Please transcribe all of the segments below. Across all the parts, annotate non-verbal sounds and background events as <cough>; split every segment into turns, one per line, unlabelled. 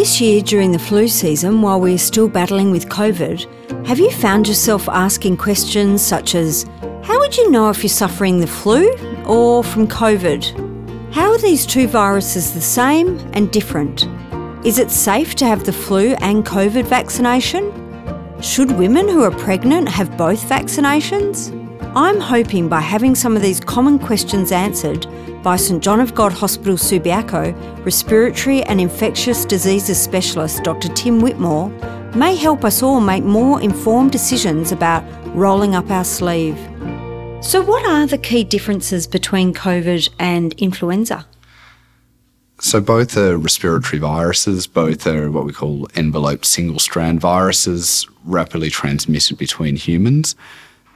This year, during the flu season, while we're still battling with COVID, have you found yourself asking questions such as How would you know if you're suffering the flu or from COVID? How are these two viruses the same and different? Is it safe to have the flu and COVID vaccination? Should women who are pregnant have both vaccinations? I'm hoping by having some of these common questions answered by St John of God Hospital Subiaco, respiratory and infectious diseases specialist Dr Tim Whitmore may help us all make more informed decisions about rolling up our sleeve. So, what are the key differences between COVID and influenza?
So, both are respiratory viruses, both are what we call enveloped single strand viruses, rapidly transmitted between humans.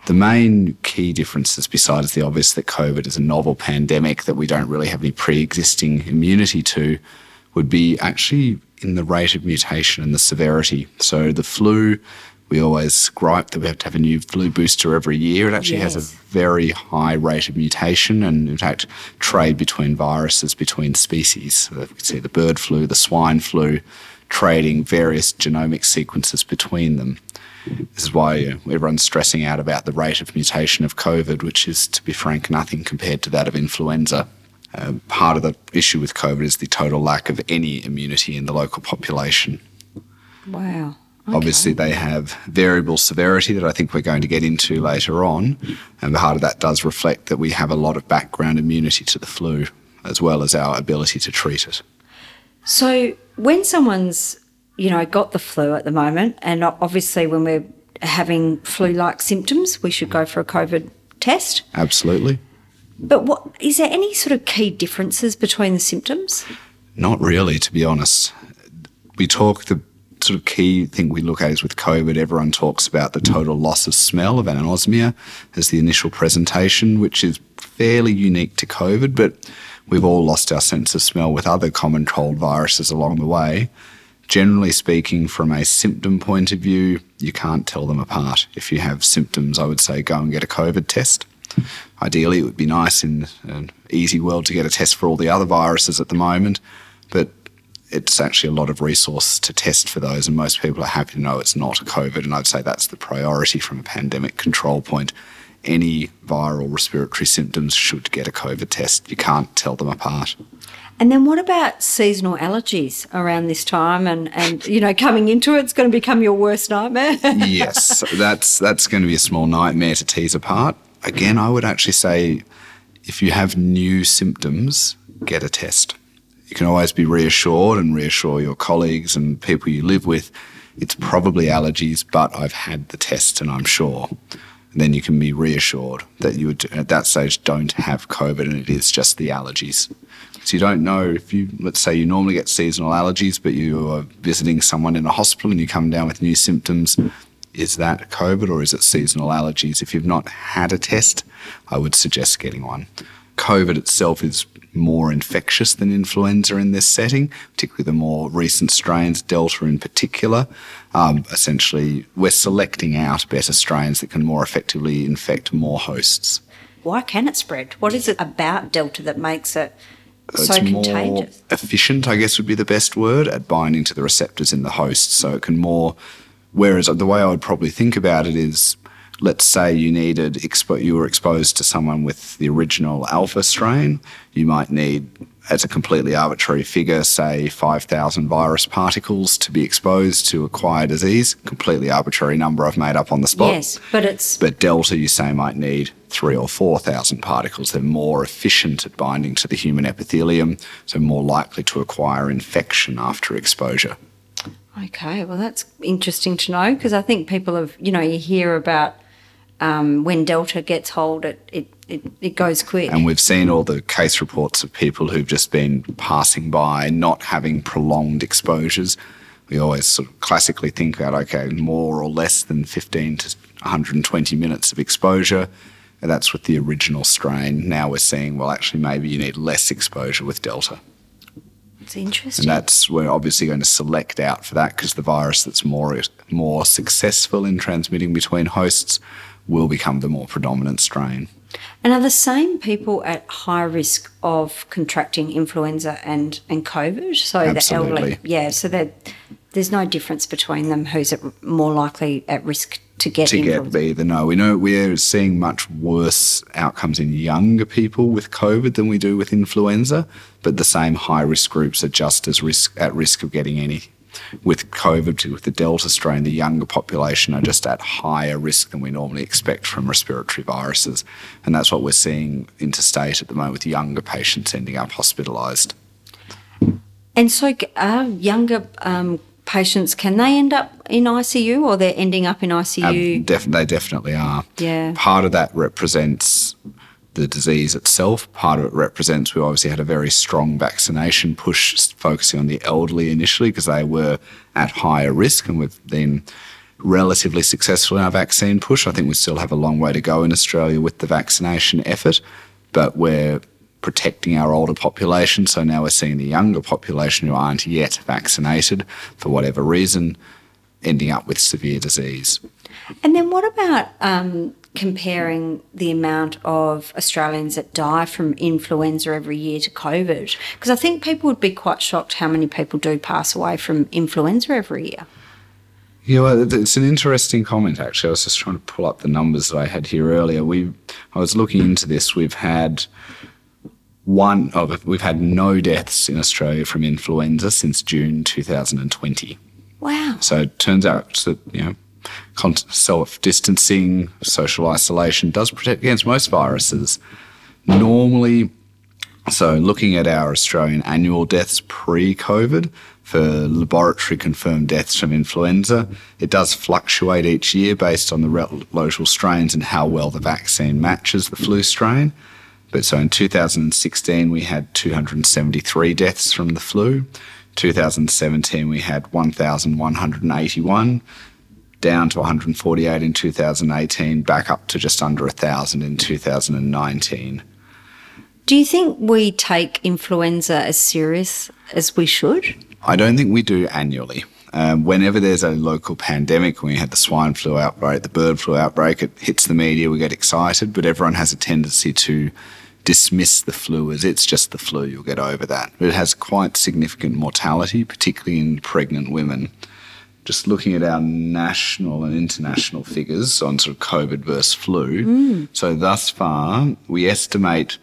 The main key differences, besides the obvious that COVID is a novel pandemic that we don't really have any pre existing immunity to, would be actually in the rate of mutation and the severity. So, the flu, we always gripe that we have to have a new flu booster every year. It actually yes. has a very high rate of mutation and, in fact, trade between viruses, between species. So can see the bird flu, the swine flu, trading various genomic sequences between them. This is why everyone's stressing out about the rate of mutation of COVID, which is, to be frank, nothing compared to that of influenza. Uh, part of the issue with COVID is the total lack of any immunity in the local population.
Wow.
Okay. Obviously, they have variable severity that I think we're going to get into later on. And part of that does reflect that we have a lot of background immunity to the flu, as well as our ability to treat it.
So, when someone's you know, got the flu at the moment, and obviously when we're having flu-like symptoms, we should go for a COVID test.
Absolutely.
But what is there any sort of key differences between the symptoms?
Not really, to be honest. We talk the sort of key thing we look at is with COVID, everyone talks about the total loss of smell of anosmia as the initial presentation, which is fairly unique to COVID, but we've all lost our sense of smell with other common cold viruses along the way. Generally speaking, from a symptom point of view, you can't tell them apart. If you have symptoms, I would say go and get a COVID test. Ideally, it would be nice in an easy world to get a test for all the other viruses at the moment, but it's actually a lot of resource to test for those, and most people are happy to know it's not a COVID. And I'd say that's the priority from a pandemic control point. Any viral respiratory symptoms should get a COVID test. You can't tell them apart.
And then what about seasonal allergies around this time and, and you know, coming into it, it's going to become your worst nightmare? <laughs>
yes, that's that's going to be a small nightmare to tease apart. Again, I would actually say if you have new symptoms, get a test. You can always be reassured and reassure your colleagues and people you live with. It's probably allergies, but I've had the test and I'm sure. Then you can be reassured that you would, at that stage don't have COVID and it is just the allergies. So you don't know if you, let's say you normally get seasonal allergies, but you are visiting someone in a hospital and you come down with new symptoms. Is that COVID or is it seasonal allergies? If you've not had a test, I would suggest getting one. COVID itself is more infectious than influenza in this setting, particularly the more recent strains, Delta in particular. Um, essentially, we're selecting out better strains that can more effectively infect more hosts.
Why can it spread? What is it about Delta that makes it so it's
more efficient, I guess would be the best word, at binding to the receptors in the host. So it can more. Whereas the way I would probably think about it is, let's say you needed expo- you were exposed to someone with the original alpha strain, you might need, as a completely arbitrary figure, say 5,000 virus particles to be exposed to acquire disease. Completely arbitrary number I've made up on the spot.
Yes, but it's.
But delta, you say, might need three or 4,000 particles. They're more efficient at binding to the human epithelium, so more likely to acquire infection after exposure.
Okay, well, that's interesting to know because I think people have, you know, you hear about um, when Delta gets hold, it, it, it, it goes quick.
And we've seen all the case reports of people who've just been passing by, not having prolonged exposures. We always sort of classically think about, okay, more or less than 15 to 120 minutes of exposure. And that's with the original strain. Now we're seeing, well, actually, maybe you need less exposure with Delta.
It's interesting.
And that's we're obviously going to select out for that because the virus that's more more successful in transmitting between hosts will become the more predominant strain.
And are the same people at high risk of contracting influenza and, and COVID? So
Absolutely.
the elderly, yeah. So that there's no difference between them. Who's at, more likely at risk to get
to
influenza?
get either. No, we know we're seeing much worse outcomes in younger people with COVID than we do with influenza, but the same high risk groups are just as risk at risk of getting any. With COVID, with the Delta strain, the younger population are just at higher risk than we normally expect from respiratory viruses. And that's what we're seeing interstate at the moment with younger patients ending up hospitalised.
And so, are younger um, patients can they end up in ICU or they're ending up in ICU?
Um, def- they definitely are.
Yeah.
Part of that represents the disease itself. Part of it represents we obviously had a very strong vaccination push focusing on the elderly initially because they were at higher risk and we've been relatively successful in our vaccine push. I think we still have a long way to go in Australia with the vaccination effort, but we're protecting our older population. So now we're seeing the younger population who aren't yet vaccinated for whatever reason ending up with severe disease.
And then what about um, comparing the amount of Australians that die from influenza every year to COVID? Because I think people would be quite shocked how many people do pass away from influenza every year.
Yeah, well, it's an interesting comment. Actually, I was just trying to pull up the numbers that I had here earlier. We, I was looking into this. We've had one oh, of we've had no deaths in Australia from influenza since June 2020.
Wow.
So it turns out that you know self distancing, social isolation does protect against most viruses. Normally, so looking at our Australian annual deaths pre COVID for laboratory confirmed deaths from influenza, it does fluctuate each year based on the local strains and how well the vaccine matches the flu strain. But so in 2016, we had 273 deaths from the flu. 2017, we had 1,181 down to 148 in 2018, back up to just under 1,000 in 2019.
Do you think we take influenza as serious as we should?
I don't think we do annually. Um, whenever there's a local pandemic, when we had the swine flu outbreak, the bird flu outbreak, it hits the media, we get excited, but everyone has a tendency to dismiss the flu as it's just the flu, you'll get over that. But it has quite significant mortality, particularly in pregnant women just looking at our national and international figures on sort of COVID versus flu.
Mm.
So thus far, we estimate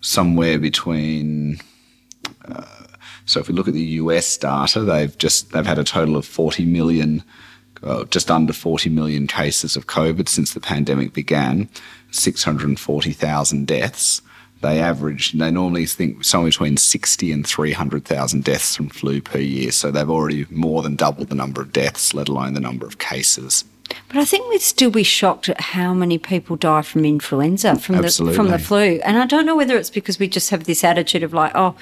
somewhere between. Uh, so if we look at the US data, they've just they've had a total of 40 million, uh, just under 40 million cases of COVID since the pandemic began, 640,000 deaths they average, they normally think somewhere between 60 and 300,000 deaths from flu per year. So they've already more than doubled the number of deaths, let alone the number of cases.
But I think we'd still be shocked at how many people die from influenza, from
Absolutely.
the from the flu. And I don't know whether it's because we just have this attitude of like, oh,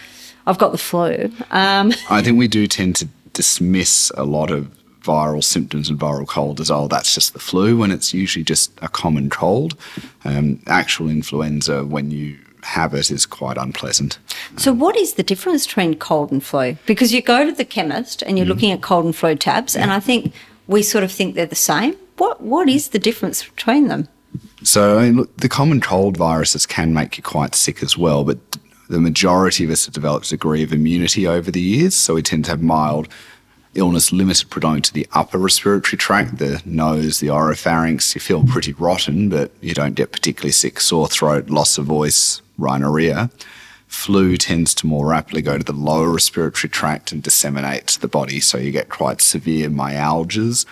I've got the flu. Um,
I think we do tend to dismiss a lot of viral symptoms and viral cold as oh that's just the flu when it's usually just a common cold. Um, actual influenza when you habit is quite unpleasant.
So, what is the difference between cold and flu? Because you go to the chemist and you're mm. looking at cold and flu tabs, yeah. and I think we sort of think they're the same. What What is the difference between them?
So, I mean, look, the common cold viruses can make you quite sick as well, but the majority of us have developed a degree of immunity over the years, so we tend to have mild illness limited predominantly to the upper respiratory tract, the nose, the oropharynx. You feel pretty rotten, but you don't get particularly sick, sore throat, loss of voice, rhinorrhea. Flu tends to more rapidly go to the lower respiratory tract and disseminate to the body, so you get quite severe myalgias.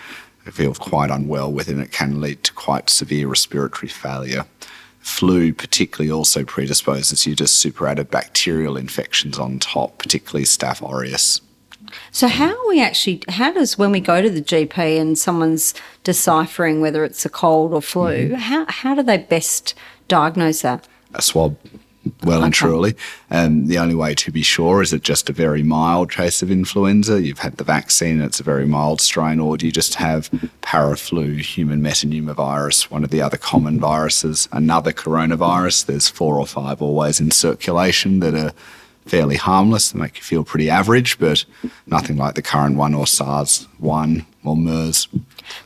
You feel quite unwell with it, and it can lead to quite severe respiratory failure. Flu particularly also predisposes you to superadded bacterial infections on top, particularly Staph aureus.
So how are we actually? How does when we go to the GP and someone's deciphering whether it's a cold or flu? Mm-hmm. How how do they best diagnose that?
A swab. well and
Okay.
truly. Um, the only way to be sure is it just a very mild case of influenza? You've had the vaccine and it's a very mild strain, or do you just have paraflu, human metapneumovirus, one of the other common viruses, another coronavirus? There's four or five always in circulation that are fairly harmless, that make you feel pretty average, but nothing like the current one or SARS 1 or MERS.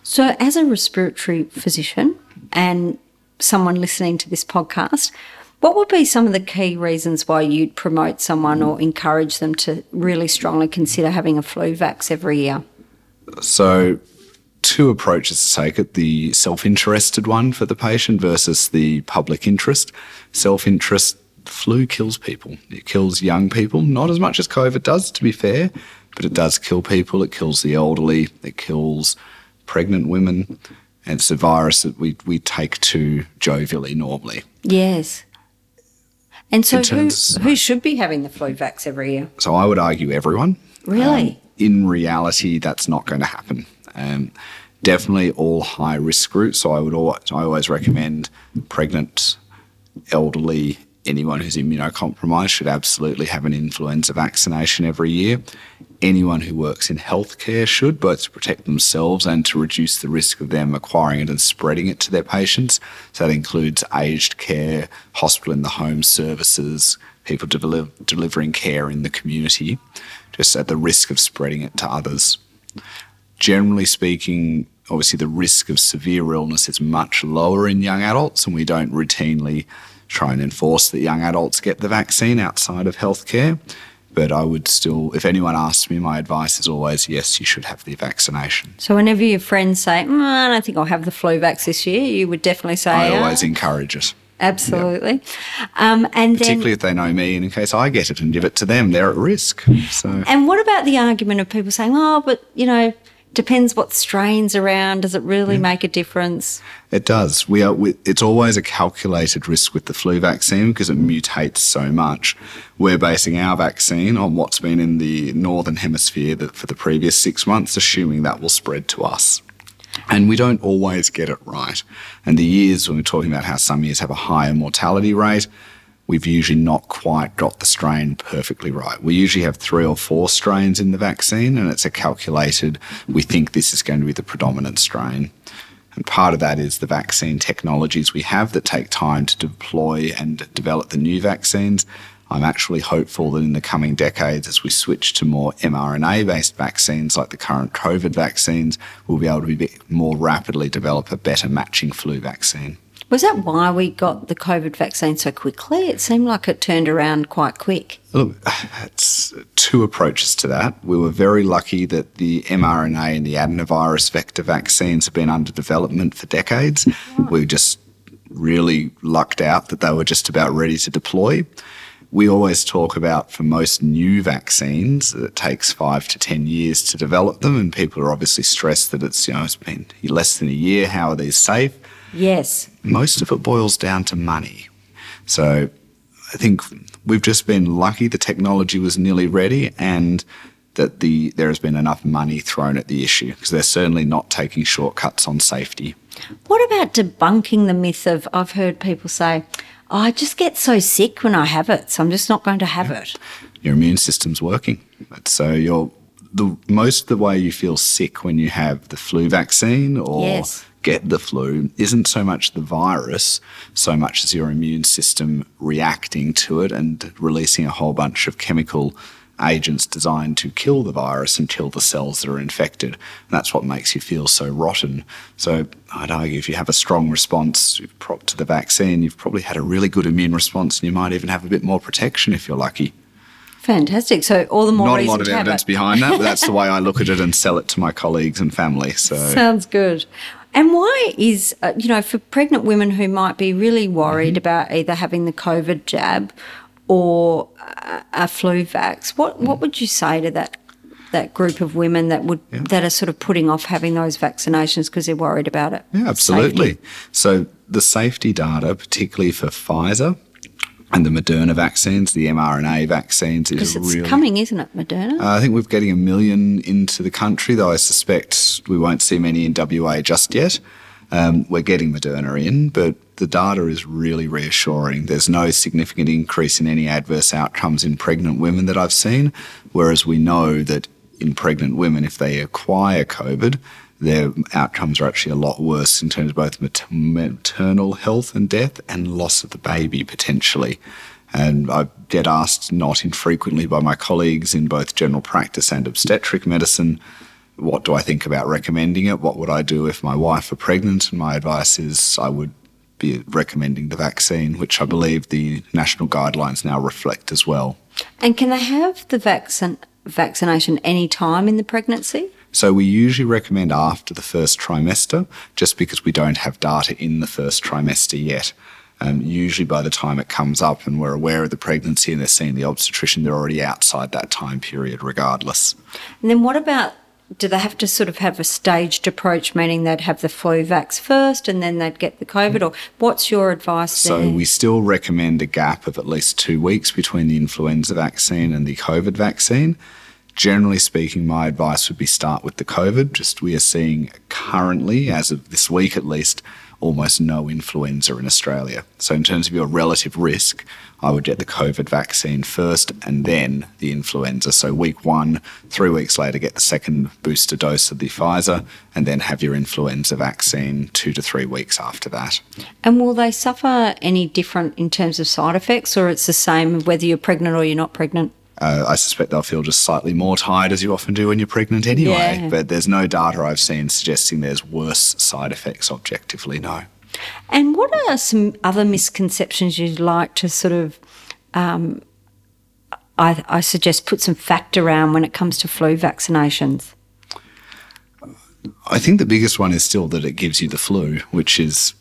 So, as a respiratory physician and someone listening to this podcast, what would be some of the key reasons why you'd promote someone or encourage them to really strongly consider having a flu vax every year?
So, two approaches to take it the self interested one for the patient versus the public interest. Self interest, flu kills people. It kills young people, not as much as COVID does, to be fair, but it does kill people. It kills the elderly, it kills pregnant women. And it's a virus that we, we take too jovially normally.
Yes. And so, who, who should be having the flu vax every year?
So I would argue everyone.
Really?
Um, in reality, that's not going to happen. Um, definitely all high risk groups. So I would always, I always recommend pregnant, elderly, anyone who's immunocompromised should absolutely have an influenza vaccination every year. Anyone who works in healthcare should, both to protect themselves and to reduce the risk of them acquiring it and spreading it to their patients. So that includes aged care, hospital in the home services, people deli- delivering care in the community, just at the risk of spreading it to others generally speaking, obviously the risk of severe illness is much lower in young adults, and we don't routinely try and enforce that young adults get the vaccine outside of healthcare. But I would still, if anyone asks me, my advice is always yes, you should have the vaccination.
So, whenever your friends say, mm, I don't think I'll have the flu vax this year, you would definitely say,
I
"Ah,
always encourage it,
absolutely. Um, and then,
particularly if they know me, and in case I get it and give it to them, they're at risk. So
and what about the argument of people saying, oh, but you know, depends what strains around. Does it really make a difference?
It does. We are. We, it's always a calculated risk with the flu vaccine because it mutates so much. We're basing our vaccine on what's been in the northern hemisphere for the previous six months, assuming that will spread to us. And we don't always get it right. And the years when we're talking about how some years have a higher mortality rate, we've usually not quite got the strain perfectly right. We usually have three or four strains in the vaccine, and it's a calculated, we think this is going to be the predominant strain. And part of that is the vaccine technologies we have that take time to deploy and develop the new vaccines. I'm actually hopeful that in the coming decades, as we switch to more mRNA based vaccines like the current COVID vaccines, we'll be able to be more rapidly develop a better matching flu vaccine.
Was that why we got the COVID vaccine so quickly? It seemed like it turned around quite quick.
Look, it's two approaches to that. We were very lucky that the mRNA and the adenovirus vector vaccines have been under development for decades. We just really lucked out that they were just about ready to deploy. We always talk about for most new vaccines that it takes five to ten years to develop them, and people are obviously stressed that it's you know it's been less than a year. How are these safe?
Yes.
most of it boils down to money. So I think we've just been lucky the technology was nearly ready and that the there has been enough money thrown at the issue because they're certainly not taking shortcuts on safety.
What about debunking the myth of I've heard people say, oh, I just get so sick when I have it, so I'm just not going to have it.
Your immune system's working. So you're the most of the way you feel sick when you have the flu vaccine or
Yes.
Get the flu isn't so much the virus, so much as your immune system reacting to it and releasing a whole bunch of chemical agents designed to kill the virus and kill the cells that are infected. And that's what makes you feel so rotten. So I'd argue if you have a strong response to the vaccine, you've probably had a really good immune response and you might even have a bit more protection if you're lucky.
Fantastic. So all the more
Not a lot of evidence behind that, but that's the <laughs> way I look at it and sell it to my colleagues and family. So
Sounds good. And why is, uh, you know, for pregnant women who might be really worried about either having the COVID jab or a, a flu vax, what, what would you say to that? That group of women that would that are sort of putting off having those vaccinations because they're worried about it.
Yeah, absolutely.
Safety.
So the safety data, particularly for Pfizer and the Moderna vaccines, the mRNA vaccines, is
it's
really.
coming, isn't it, Moderna?
Uh, I think we're getting a million into the country, though I suspect we won't see many in WA just yet. Um, we're getting Moderna in, but the data is really reassuring. There's no significant increase in any adverse outcomes in pregnant women that I've seen, whereas we know that in pregnant women, if they acquire COVID, their outcomes are actually a lot worse in terms of both maternal health and death and loss of the baby potentially. And I get asked not infrequently by my colleagues in both general practice and obstetric medicine, what do I think about recommending it? What would I do if my wife were pregnant? And my advice is I would be recommending the vaccine, which I believe the national guidelines now reflect as well.
And can they have the vaccine vaccination any time in the pregnancy?
So we usually recommend after the first trimester, just because we don't have data in the first trimester yet. Um, usually by the time it comes up and we're aware of the pregnancy and they're seeing the obstetrician, they're already outside that time period regardless.
And then what about do they have to sort of have a staged approach, meaning they'd have the flu vax first and then they'd get the COVID? Or what's your advice
so
there?
we still recommend a gap of at least two weeks between the influenza vaccine and the COVID vaccine. Generally speaking, my advice would be start with the COVID. Just we are seeing currently, as of this week at least, almost no influenza in Australia. So, in terms of your relative risk, I would get the COVID vaccine first and then the influenza. So, week one, three weeks later, get the second booster dose of the Pfizer and then have your influenza vaccine two to three weeks after that.
And will they suffer any different in terms of side effects, or it's the same whether you're pregnant or you're not pregnant?
Uh, I suspect they'll feel just slightly more tired, as you often do when you're pregnant anyway.
Yeah.
But there's no data I've seen suggesting there's worse side effects objectively, no.
And what are some other misconceptions you'd like to sort of, um, I, I suggest, put some fact around when it comes to flu vaccinations?
I think the biggest one is still that it gives you the flu, which is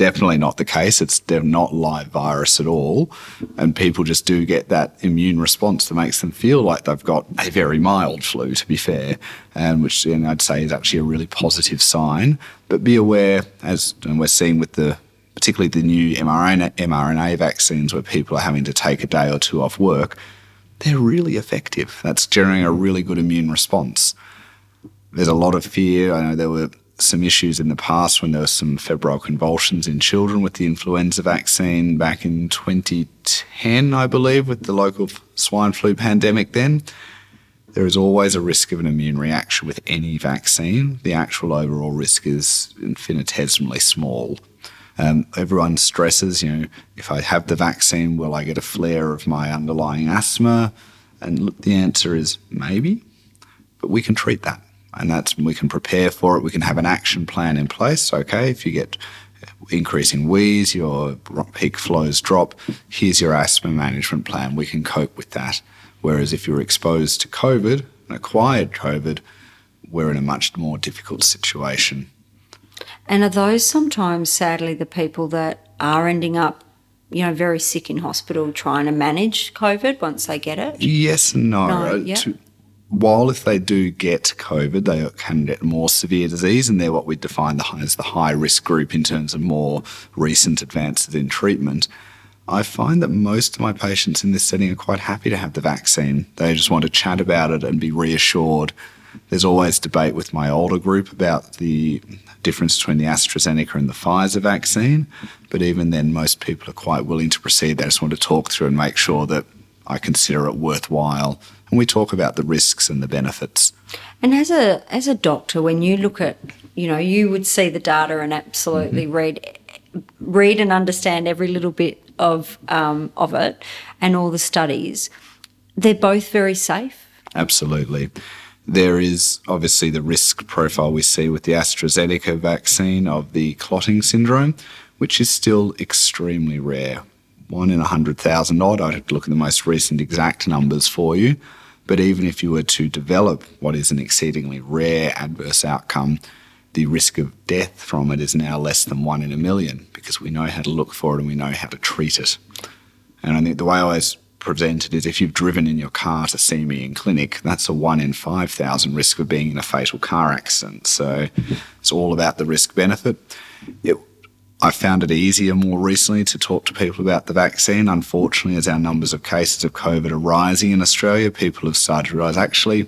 definitely not the case. It's they're not live virus at all, and people just do get that immune response that makes them feel like they've got a very mild flu. To be fair, and which and I'd say is actually a really positive sign. But be aware, as and we're seeing with the particularly the new mRNA, mRNA vaccines, where people are having to take a day or two off work, they're really effective. That's generating a really good immune response. There's a lot of fear. I know there were some issues in the past when there were some febrile convulsions in children with the influenza vaccine back in 2010, I believe, with the local swine flu pandemic then. There is always a risk of an immune reaction with any vaccine. The actual overall risk is infinitesimally small. Um, everyone stresses, you know, if I have the vaccine, will I get a flare of my underlying asthma? And look, the answer is maybe, but we can treat that and that's we can prepare for it. We can have an action plan in place. Okay, if you get increasing wheeze, your peak flows drop. Here's your asthma management plan. We can cope with that. Whereas if you're exposed to COVID and acquired COVID, we're in a much more difficult situation.
And are those sometimes, sadly, the people that are ending up, you know, very sick in hospital trying to manage COVID once they get it?
Yes and no.
No, yeah.
to- while if they do get COVID, they can get more severe disease, and they're what we define as the high risk group in terms of more recent advances in treatment. I find that most of my patients in this setting are quite happy to have the vaccine. They just want to chat about it and be reassured. There's always debate with my older group about the difference between the AstraZeneca and the Pfizer vaccine, but even then, most people are quite willing to proceed. They just want to talk through and make sure that I consider it worthwhile. And we talk about the risks and the benefits.
And as a as a doctor, when you look at, you know, you would see the data and absolutely read read and understand every little bit of um, of it and all the studies. They're both very safe.
Absolutely. There is obviously the risk profile we see with the AstraZeneca vaccine of the clotting syndrome, which is still extremely rare. One in 100,000 odd. I'd have to look at the most recent exact numbers for you. But even if you were to develop what is an exceedingly rare adverse outcome, the risk of death from it is now less than one in a million because we know how to look for it and we know how to treat it. And I think the way I always present it is if you've driven in your car to see me in clinic, that's a one in 5,000 risk of being in a fatal car accident. So it's all about the risk benefit. It, I found it easier more recently to talk to people about the vaccine. Unfortunately, as our numbers of cases of COVID are rising in Australia, people have started to realise actually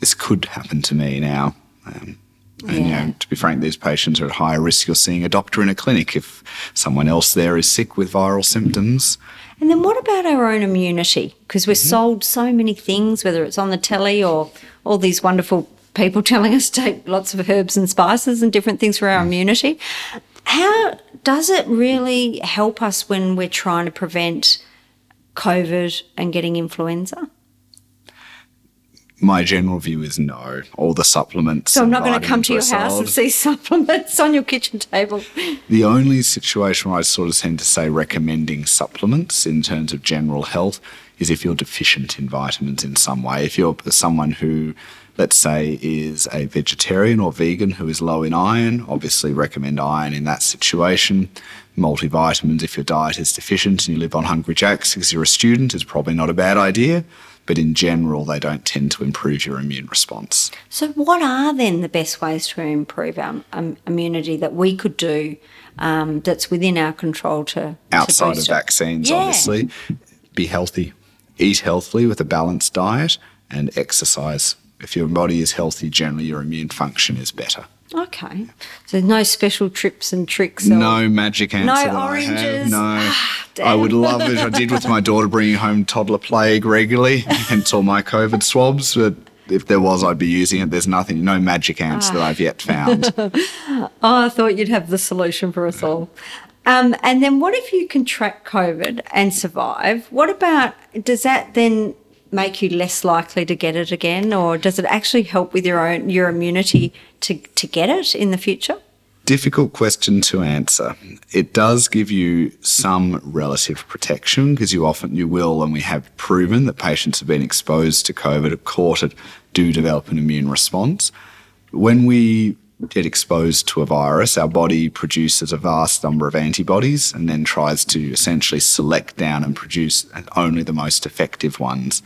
this could happen to me now. Um, And you
Yeah.
know, to be frank, these patients are at higher risk of seeing a doctor in a clinic if someone else there is sick with viral symptoms.
And then what about our own immunity? Because we're sold so many things, whether it's on the telly or all these wonderful people <laughs> telling us to take lots of herbs and spices and different things for our immunity. How does it really help us when we're trying to prevent COVID and getting influenza?
My general view is no. All the supplements.
So I'm not going to come to your house and see <laughs> supplements on your kitchen table.
The only situation where I sort of tend to say recommending supplements in terms of general health is if you're deficient in vitamins in some way. If you're someone who, let's say, is a vegetarian or vegan who is low in iron, obviously recommend iron in that situation. Multivitamins, if your diet is deficient and you live on Hungry Jacks because you're a student, is probably not a bad idea. But in general, they don't tend to improve your immune response.
So, what are then the best ways to improve our um, immunity that we could do um, that's within our control to to
outside of vaccines,
Yeah.
obviously. Be healthy, eat healthily with a balanced diet, and exercise. If your body is healthy, generally your immune function is better.
Okay, so no special trips and tricks. or-
No magic answer.
No
that I
oranges.
No.
Ah.
I would love it. I did with my daughter bringing home toddler plague regularly, <laughs> hence all my COVID swabs. But if there was, I'd be using it. There's nothing, no magic answer that I've yet found. <laughs>
Oh, I thought you'd have the solution for us all. Um, and then, what if you contract COVID and survive? What about does that then make you less likely to get it again, or does it actually help with your own your immunity to to get it in the future?
difficult question to answer. It does give you some relative protection because you often you will, and we have proven that patients have been exposed to COVID, have caught it, do develop an immune response. When we get exposed to a virus, our body produces a vast number of antibodies and then tries to essentially select down and produce only the most effective ones.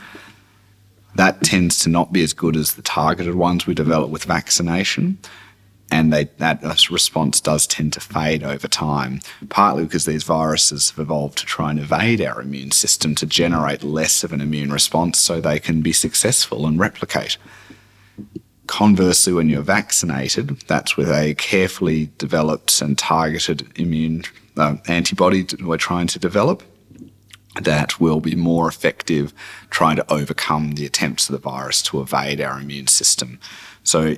That tends to not be as good as the targeted ones we develop with vaccination and they, that response does tend to fade over time, partly because these viruses have evolved to try and evade our immune system to generate less of an immune response so they can be successful and replicate. Conversely, when you're vaccinated, that's with a carefully developed and targeted immune uh, antibody that we're trying to develop that will be more effective trying to overcome the attempts of the virus to evade our immune system. So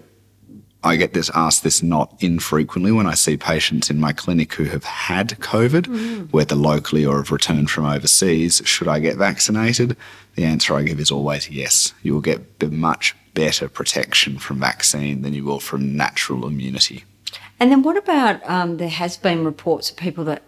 I get this asked this not infrequently when I see patients in my clinic who have had COVID, whether locally or have returned from overseas. Should I get vaccinated? The answer I give is always yes. You will get much better protection from vaccine than you will from natural immunity.
And then what about um, there has been reports of people that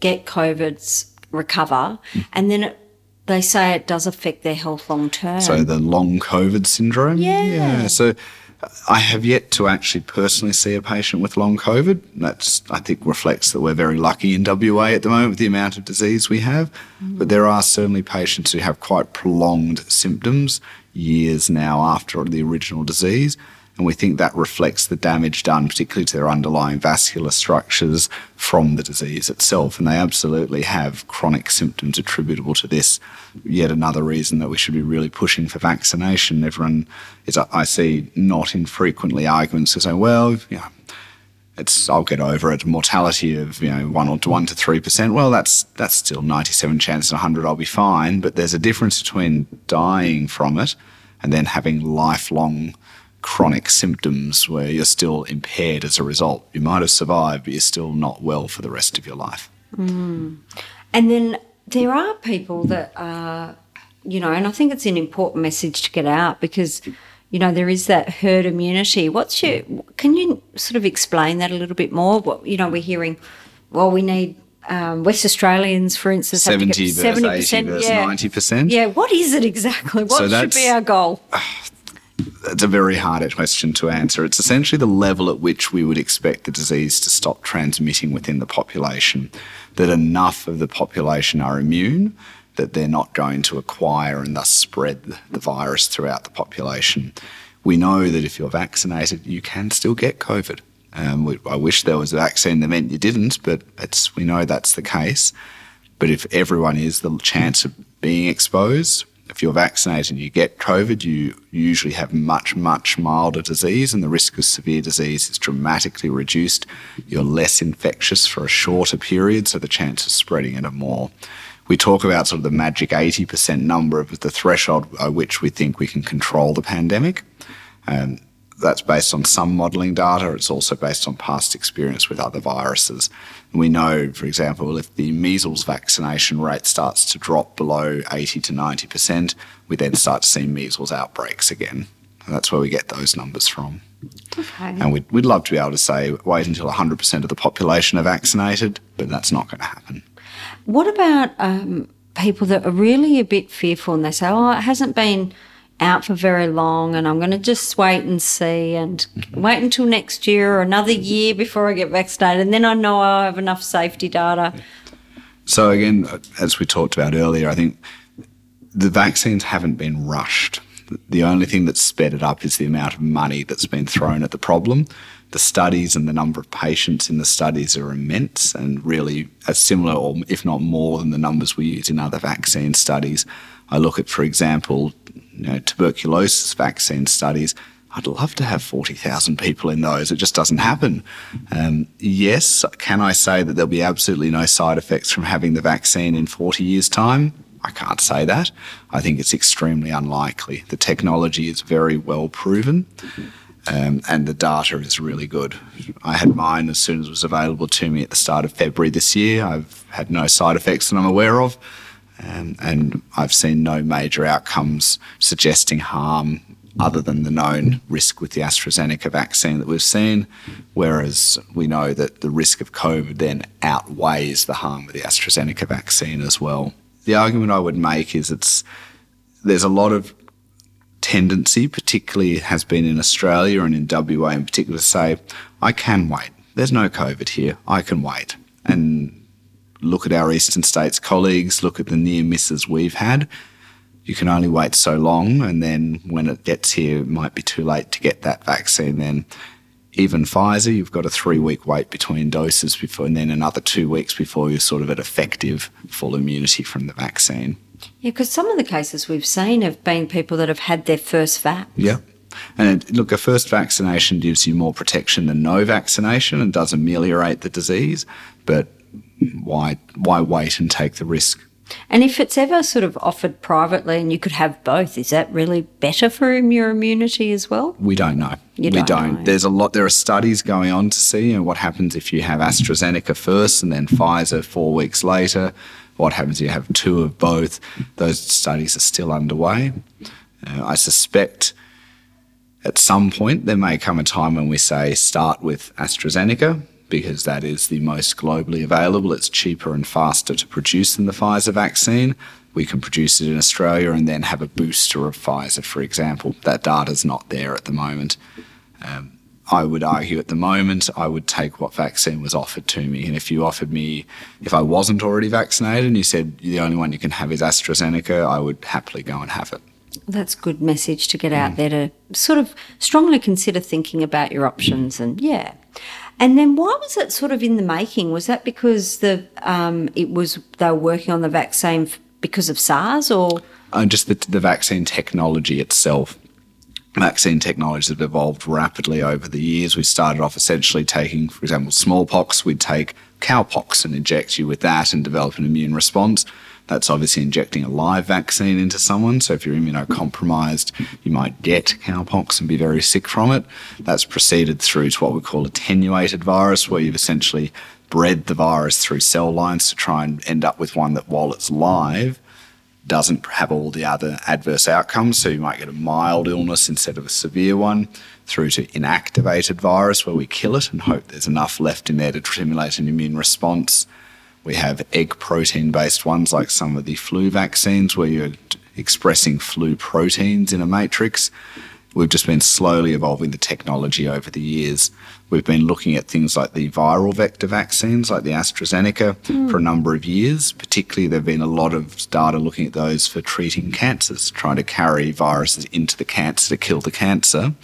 get COVIDs, recover, hmm. and then it, they say it does affect their health long term.
So the long COVID syndrome.
Yeah.
So uh, I have yet to actually personally see a patient with long COVID. That's I think reflects that we're very lucky in WA at the moment with the amount of disease we have. But hmm. there are certainly patients who have quite prolonged symptoms years now after the original disease. And we think that reflects the damage done, particularly to their underlying vascular structures from the disease itself. And they absolutely have chronic symptoms attributable to this. Yet another reason that we should be really pushing for vaccination. Everyone is, I see not infrequently arguments to say, well, you know, it's I'll get over it. Mortality of you know one or to one to three percent. Well, that's that's still ninety seven chance in hundred. I'll be fine. But there's a difference between dying from it and then having lifelong chronic symptoms where you're still impaired as a result. You might have survived, but you're still not well for the rest of your life. Mm.
And then there are people that are, you know, and I think it's an important message to get out because, you know, there is that herd immunity. What's your, can you sort of explain that a little bit more? What, you know, we're hearing, well, we need um, West Australians, for instance, have to get
Seventy versus ninety percent.
Yeah, what is it exactly? What should be our goal? <sighs>
That's a very hard question to answer. It's essentially the level at which we would expect the disease to stop transmitting within the population, that enough of the population are immune that they're not going to acquire and thus spread the virus throughout the population. We know that if you're vaccinated, you can still get COVID. Um, we, I wish there was a vaccine that meant you didn't, but we know that's the case. But if everyone is, the chance of being exposed If you're vaccinated and you get COVID, you usually have much, much milder disease, and the risk of severe disease is dramatically reduced. You're less infectious for a shorter period, so the chance of spreading it are more. We talk about sort of the magic 80% number of the threshold at which we think we can control the pandemic. Um, that's based on some modelling data. It's also based on past experience with other viruses. And we know, for example, if the measles vaccination rate starts to drop below 80 to 90%, we then start to see measles outbreaks again. And that's where we get those numbers from. Okay. And we'd, we'd love to be able to say, wait until 100% of the population are vaccinated, but that's not going to happen.
What about um, people that are really a bit fearful and they say, oh, it hasn't been out for very long and I'm going to just wait and see and wait until next year or another year before I get vaccinated and then I know I'll have enough safety data.
So, again, as we talked about earlier, I think the vaccines haven't been rushed. The only thing that's sped it up is the amount of money that's been thrown at the problem. The studies and the number of patients in the studies are immense and really as similar, or if not more, than the numbers we use in other vaccine studies. I look at, for example, you know, tuberculosis vaccine studies. I'd love to have 40,000 people in those. It just doesn't happen. Um, yes, can I say that there'll be absolutely no side effects from having the vaccine in 40 years' time? I can't say that. I think it's extremely unlikely. The technology is very well proven. Um, and the data is really good. I had mine as soon as it was available to me at the start of February this year. I've had no side effects that I'm aware of. Um, and I've seen no major outcomes suggesting harm other than the known risk with the AstraZeneca vaccine that we've seen, whereas we know that the risk of COVID then outweighs the harm with the AstraZeneca vaccine as well. The argument I would make is it's there's a lot of tendency, particularly has been in Australia and in WA in particular, to say, I can wait. There's no COVID here. I can wait. And look at our eastern states colleagues, look at the near misses we've had. You can only wait so long, and then when it gets here, it might be too late to get that vaccine. Then, even Pfizer, you've got a three week wait between doses before, and then another two weeks before you're sort of at effective full immunity from the vaccine.
Yeah, because some of the cases we've seen have been people that have had their first vac.
Yeah. And look, a first vaccination gives you more protection than no vaccination and does ameliorate the disease, but why why wait and take the risk?
And if it's ever sort of offered privately and you could have both, is that really better for your immunity as well?
We don't know.
You
we
don't.
don't. There's a lot. There are studies going on to see you know, what happens if you have AstraZeneca first and then Pfizer four weeks later. What happens if you have two of both? Those studies are still underway. Uh, I suspect at some point there may come a time when we say start with AstraZeneca because that is the most globally available. It's cheaper and faster to produce than the Pfizer vaccine. We can produce it in Australia and then have a booster of Pfizer, for example. That data is not there at the moment. Um, I would argue at the moment I would take what vaccine was offered to me. And if you offered me, if I wasn't already vaccinated and you said the only one you can have is AstraZeneca, I would happily go and have it.
That's a good message to get out mm. there to sort of strongly consider thinking about your options and yeah. And then why was it sort of in the making? Was that because the um, it was they were working on the vaccine because of SARS or?
Uh, just the, the vaccine technology itself. Vaccine technologies have evolved rapidly over the years. We started off essentially taking, for example, smallpox. We'd take cowpox and inject you with that and develop an immune response. That's obviously injecting a live vaccine into someone. So if you're immunocompromised, you might get cowpox and be very sick from it. That's proceeded through to what we call attenuated virus, where you've essentially bred the virus through cell lines to try and end up with one that, while it's live, doesn't have all the other adverse outcomes. So you might get a mild illness instead of a severe one, through to inactivated virus, where we kill it and hope there's enough left in there to stimulate an immune response. We have egg protein based ones like some of the flu vaccines where you're expressing flu proteins in a matrix. We've just been slowly evolving the technology over the years. We've been looking at things like the viral vector vaccines, like the AstraZeneca, mm. for a number of years. Particularly, there have been a lot of data looking at those for treating cancers, trying to carry viruses into the cancer to kill the cancer.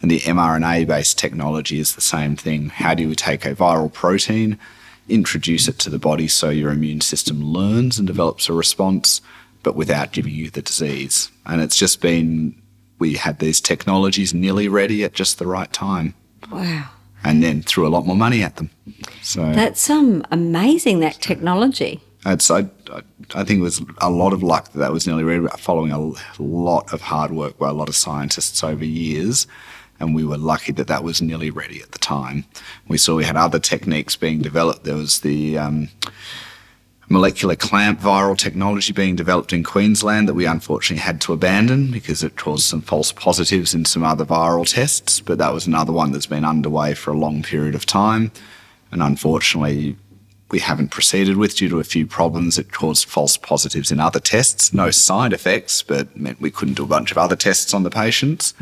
And the mRNA based technology is the same thing. How do you take a viral protein? introduce it to the body so your immune system learns and develops a response, but without giving you the disease. And it's just been, we had these technologies nearly ready at just the right time.
Wow.
And then threw a lot more money at them. So
That's um, amazing, that technology.
it's, I, I, I think it was a lot of luck that that was nearly ready, following a lot of hard work by a lot of scientists over years. And we were lucky that that was nearly ready at the time. We saw we had other techniques being developed. There was the um, molecular clamp viral technology being developed in Queensland that we unfortunately had to abandon because it caused some false positives in some other viral tests. But that was another one that's been underway for a long period of time. And unfortunately, we haven't proceeded with due to a few problems. It caused false positives in other tests, no side effects, but meant we couldn't do a bunch of other tests on the patients.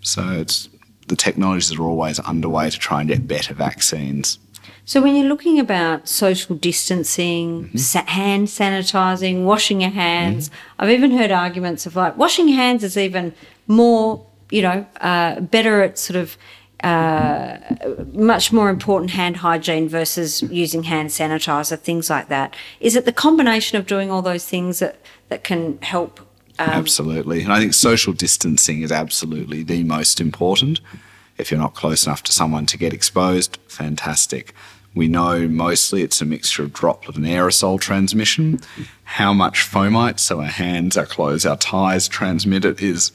So it's the technologies are always underway to try and get better vaccines.
So when you're looking about social distancing, sa- hand sanitizing, washing your hands, I've even heard arguments of like washing your hands is even more, you know, uh, better at sort of uh, much more important hand hygiene versus using hand sanitizer, things like that. Is it the combination of doing all those things that, that can help? Um,
Absolutely. And I think social distancing is absolutely the most important. If you're not close enough to someone to get exposed, fantastic. We know mostly it's a mixture of droplet and aerosol transmission. How much fomite, so our hands, our clothes, our ties transmit it is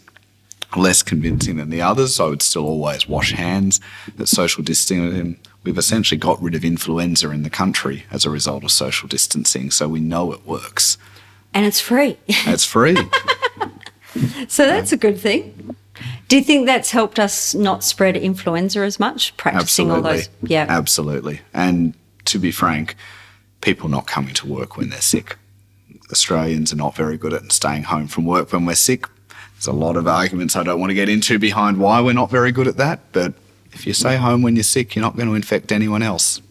less convincing than the others. So I would still always wash hands. But social distancing, we've essentially got rid of influenza in the country as a result of social distancing. So we know it works.
and it's free.
It's free. <laughs>
so that's a good thing. Do you think that's helped us not spread influenza as much? Practicing
Absolutely.
all those. Yeah.
Absolutely. And to be frank, people not coming to work when they're sick. Australians are not very good at staying home from work when we're sick. There's a lot of arguments I don't want to get into behind why we're not very good at that, but if you stay home when you're sick, you're not going to infect anyone else.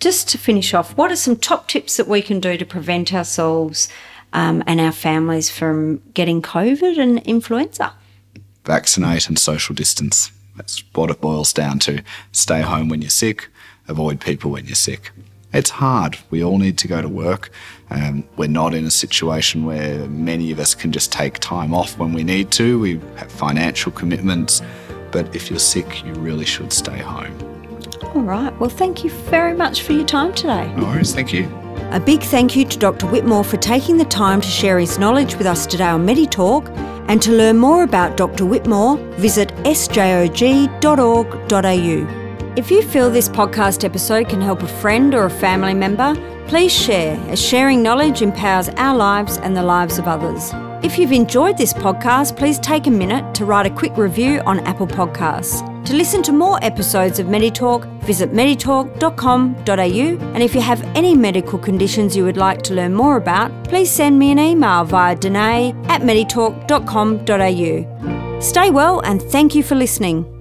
Just to finish off, what are some top tips that we can do to prevent ourselves um, and our families from getting COVID and influenza?
Vaccinate and social distance. That's what it boils down to. Stay home when you're sick, avoid people when you're sick. It's hard. We all need to go to work. Um, we're not in a situation where many of us can just take time off when we need to. We have financial commitments. But if you're sick, you really should stay home.
All right. Well, thank you very much for your time today.
No worries. Thank you.
A big thank you to Dr. Whitmore for taking the time to share his knowledge with us today on MediTalk. And to learn more about Dr. Whitmore, visit sjog.org.au. If you feel this podcast episode can help a friend or a family member, please share, as sharing knowledge empowers our lives and the lives of others. If you've enjoyed this podcast, please take a minute to write a quick review on Apple Podcasts. To listen to more episodes of MediTalk, visit meditalk.com.au. And if you have any medical conditions you would like to learn more about, please send me an email via Danae at meditalk.com.au. Stay well and thank you for listening.